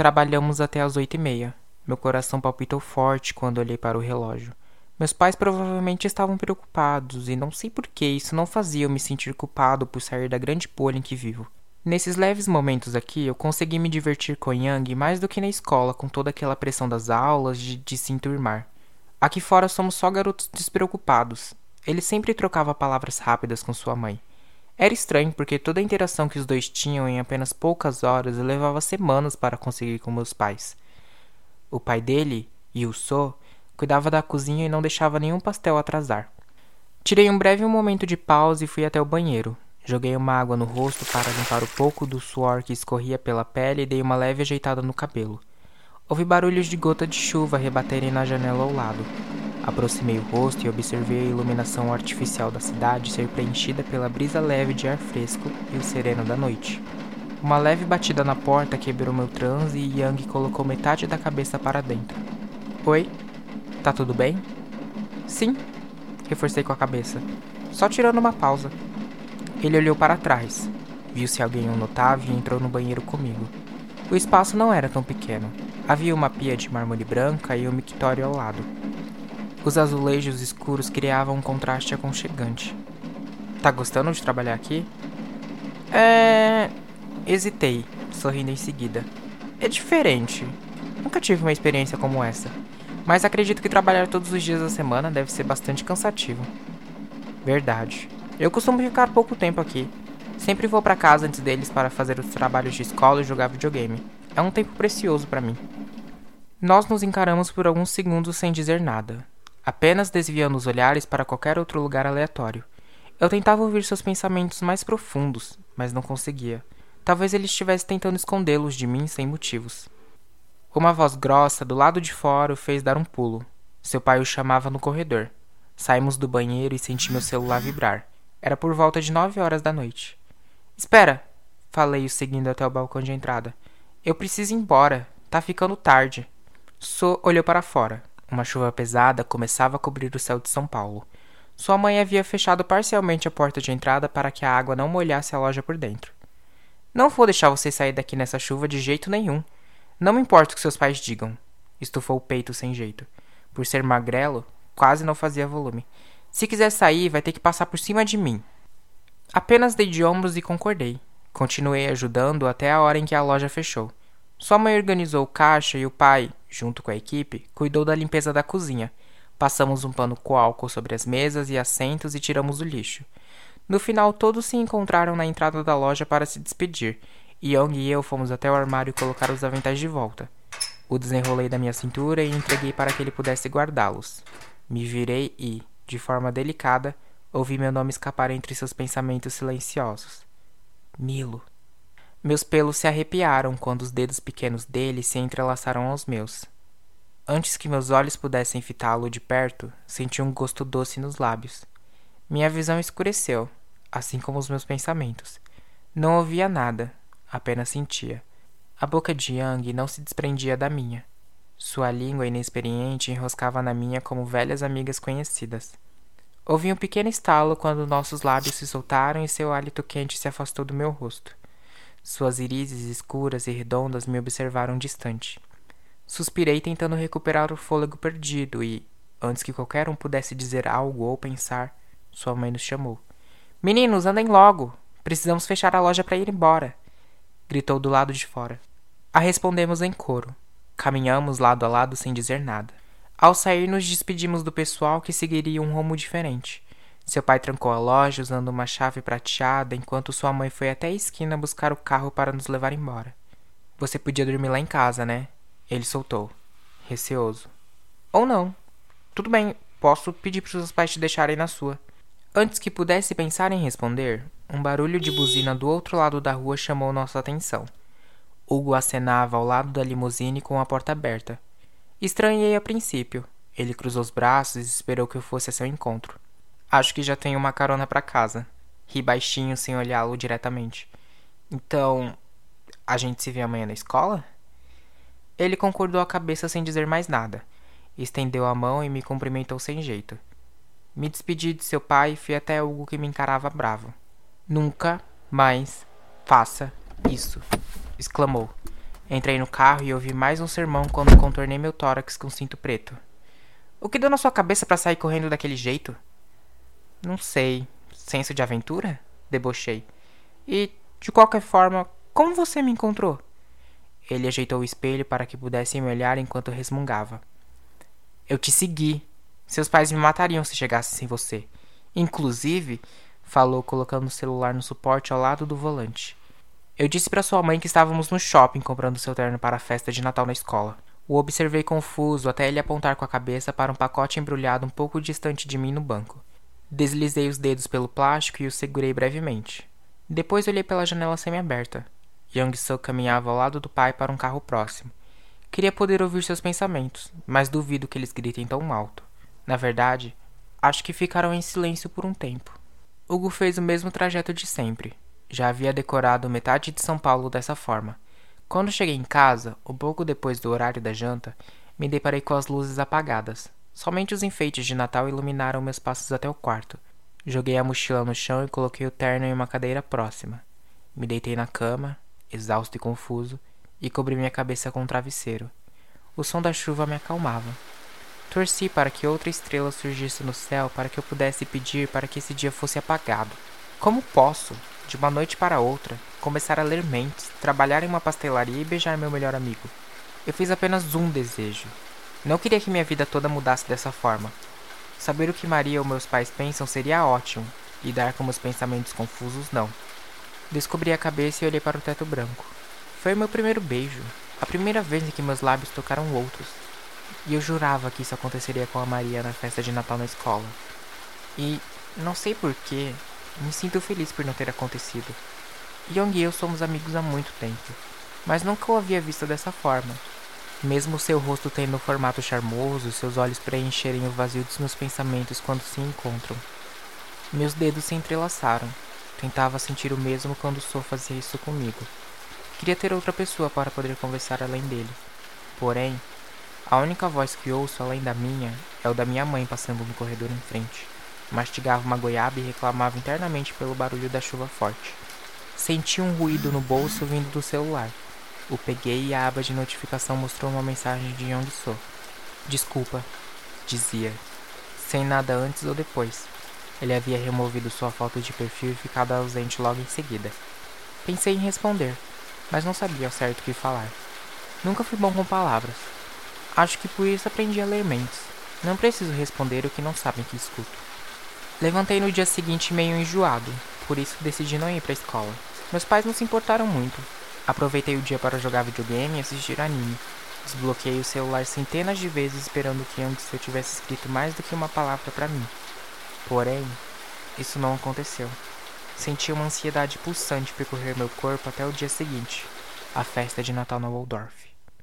Trabalhamos até as oito e meia. Meu coração palpitou forte quando olhei para o relógio. Meus pais provavelmente estavam preocupados e não sei por que isso não fazia eu me sentir culpado por sair da grande bolha em que vivo. Nesses leves momentos aqui, eu consegui me divertir com Yang mais do que na escola, com toda aquela pressão das aulas, de, de se enturmar. Aqui fora somos só garotos despreocupados. Ele sempre trocava palavras rápidas com sua mãe. Era estranho porque toda a interação que os dois tinham em apenas poucas horas levava semanas para conseguir com meus pais. O pai dele, Yu So, cuidava da cozinha e não deixava nenhum pastel atrasar. Tirei um breve momento de pausa e fui até o banheiro. Joguei uma água no rosto para limpar o pouco do suor que escorria pela pele e dei uma leve ajeitada no cabelo. Ouvi barulhos de gota de chuva rebaterem na janela ao lado. Aproximei o rosto e observei a iluminação artificial da cidade ser preenchida pela brisa leve de ar fresco e o sereno da noite. Uma leve batida na porta quebrou meu transe e Yang colocou metade da cabeça para dentro. Oi? Tá tudo bem? Sim, reforcei com a cabeça, só tirando uma pausa. Ele olhou para trás, viu se alguém o notava e entrou no banheiro comigo. O espaço não era tão pequeno. Havia uma pia de mármore branca e um mictório ao lado. Os azulejos escuros criavam um contraste aconchegante. Tá gostando de trabalhar aqui? É. Hesitei, sorrindo em seguida. É diferente. Nunca tive uma experiência como essa. Mas acredito que trabalhar todos os dias da semana deve ser bastante cansativo. Verdade. Eu costumo ficar pouco tempo aqui. Sempre vou para casa antes deles para fazer os trabalhos de escola e jogar videogame. É um tempo precioso para mim. Nós nos encaramos por alguns segundos sem dizer nada, apenas desviando os olhares para qualquer outro lugar aleatório. Eu tentava ouvir seus pensamentos mais profundos, mas não conseguia. Talvez ele estivesse tentando escondê-los de mim sem motivos. Uma voz grossa do lado de fora o fez dar um pulo. Seu pai o chamava no corredor. Saímos do banheiro e senti meu celular vibrar. Era por volta de nove horas da noite. Espera! Falei-o seguindo até o balcão de entrada. Eu preciso ir embora. Tá ficando tarde. So olhou para fora. Uma chuva pesada começava a cobrir o céu de São Paulo. Sua mãe havia fechado parcialmente a porta de entrada para que a água não molhasse a loja por dentro. Não vou deixar você sair daqui nessa chuva de jeito nenhum. Não me importa o que seus pais digam. Estufou o peito sem jeito. Por ser magrelo, quase não fazia volume. Se quiser sair, vai ter que passar por cima de mim. Apenas dei de ombros e concordei. Continuei ajudando até a hora em que a loja fechou. Sua mãe organizou o caixa e o pai, junto com a equipe, cuidou da limpeza da cozinha. Passamos um pano com álcool sobre as mesas e assentos e tiramos o lixo. No final, todos se encontraram na entrada da loja para se despedir. Young e eu fomos até o armário colocar os aventais de volta. O desenrolei da minha cintura e entreguei para que ele pudesse guardá-los. Me virei e, de forma delicada, ouvi meu nome escapar entre seus pensamentos silenciosos. Milo. Meus pelos se arrepiaram quando os dedos pequenos dele se entrelaçaram aos meus. Antes que meus olhos pudessem fitá-lo de perto, senti um gosto doce nos lábios. Minha visão escureceu, assim como os meus pensamentos. Não ouvia nada, apenas sentia. A boca de Yang não se desprendia da minha. Sua língua inexperiente enroscava na minha como velhas amigas conhecidas. Ouvi um pequeno estalo quando nossos lábios se soltaram e seu hálito quente se afastou do meu rosto. Suas irizes escuras e redondas me observaram distante. Suspirei tentando recuperar o fôlego perdido e, antes que qualquer um pudesse dizer algo ou pensar, sua mãe nos chamou. Meninos, andem logo! Precisamos fechar a loja para ir embora! gritou do lado de fora. A respondemos em coro. Caminhamos lado a lado sem dizer nada. Ao sair, nos despedimos do pessoal que seguiria um rumo diferente. Seu pai trancou a loja usando uma chave prateada enquanto sua mãe foi até a esquina buscar o carro para nos levar embora. Você podia dormir lá em casa, né? Ele soltou, receoso. Ou não. Tudo bem, posso pedir para seus pais te deixarem na sua. Antes que pudesse pensar em responder, um barulho de buzina do outro lado da rua chamou nossa atenção. Hugo acenava ao lado da limusine com a porta aberta. Estranhei a princípio. Ele cruzou os braços e esperou que eu fosse a seu encontro. Acho que já tenho uma carona para casa. Ri baixinho sem olhá-lo diretamente. Então, a gente se vê amanhã na escola? Ele concordou a cabeça sem dizer mais nada. Estendeu a mão e me cumprimentou sem jeito. Me despedi de seu pai e fui até Hugo que me encarava bravo. Nunca mais faça isso! exclamou. Entrei no carro e ouvi mais um sermão quando contornei meu tórax com cinto preto. O que deu na sua cabeça para sair correndo daquele jeito? Não sei. Senso de aventura? Debochei. E, de qualquer forma, como você me encontrou? Ele ajeitou o espelho para que pudesse me olhar enquanto resmungava. Eu te segui. Seus pais me matariam se chegasse sem você. Inclusive, falou colocando o celular no suporte ao lado do volante. Eu disse para sua mãe que estávamos no shopping comprando seu terno para a festa de Natal na escola. O observei confuso até ele apontar com a cabeça para um pacote embrulhado um pouco distante de mim no banco. Deslizei os dedos pelo plástico e o segurei brevemente. Depois olhei pela janela semi-aberta. Young Soo caminhava ao lado do pai para um carro próximo. Queria poder ouvir seus pensamentos, mas duvido que eles gritem tão alto. Na verdade, acho que ficaram em silêncio por um tempo. Hugo fez o mesmo trajeto de sempre. Já havia decorado metade de São Paulo dessa forma. Quando cheguei em casa, um pouco depois do horário da janta, me deparei com as luzes apagadas. Somente os enfeites de Natal iluminaram meus passos até o quarto. Joguei a mochila no chão e coloquei o terno em uma cadeira próxima. Me deitei na cama, exausto e confuso, e cobri minha cabeça com um travesseiro. O som da chuva me acalmava. Torci para que outra estrela surgisse no céu para que eu pudesse pedir para que esse dia fosse apagado. Como posso, de uma noite para outra, começar a ler mentes, trabalhar em uma pastelaria e beijar meu melhor amigo. Eu fiz apenas um desejo. Não queria que minha vida toda mudasse dessa forma. Saber o que Maria ou meus pais pensam seria ótimo, e dar com meus pensamentos confusos não. Descobri a cabeça e olhei para o teto branco. Foi o meu primeiro beijo, a primeira vez em que meus lábios tocaram outros. E eu jurava que isso aconteceria com a Maria na festa de Natal na escola. E, não sei porquê, me sinto feliz por não ter acontecido. Young e eu somos amigos há muito tempo, mas nunca o havia visto dessa forma. Mesmo seu rosto tendo um formato charmoso, seus olhos preencherem o vazio dos meus pensamentos quando se encontram. Meus dedos se entrelaçaram. Tentava sentir o mesmo quando Sou fazia isso comigo. Queria ter outra pessoa para poder conversar além dele. Porém, a única voz que ouço além da minha é o da minha mãe passando no corredor em frente mastigava uma goiaba e reclamava internamente pelo barulho da chuva forte. Senti um ruído no bolso vindo do celular. O peguei e a aba de notificação mostrou uma mensagem de Yong So. Desculpa, dizia, sem nada antes ou depois. Ele havia removido sua foto de perfil e ficado ausente logo em seguida. Pensei em responder, mas não sabia ao certo o que falar. Nunca fui bom com palavras. Acho que por isso aprendi a ler mentes. Não preciso responder o que não sabem que escuto. Levantei no dia seguinte meio enjoado, por isso decidi não ir para a escola. Meus pais não se importaram muito. Aproveitei o dia para jogar videogame e assistir anime. Desbloqueei o celular centenas de vezes esperando que antes eu tivesse escrito mais do que uma palavra para mim. Porém, isso não aconteceu. Senti uma ansiedade pulsante percorrer meu corpo até o dia seguinte, a festa de Natal na Waldorf.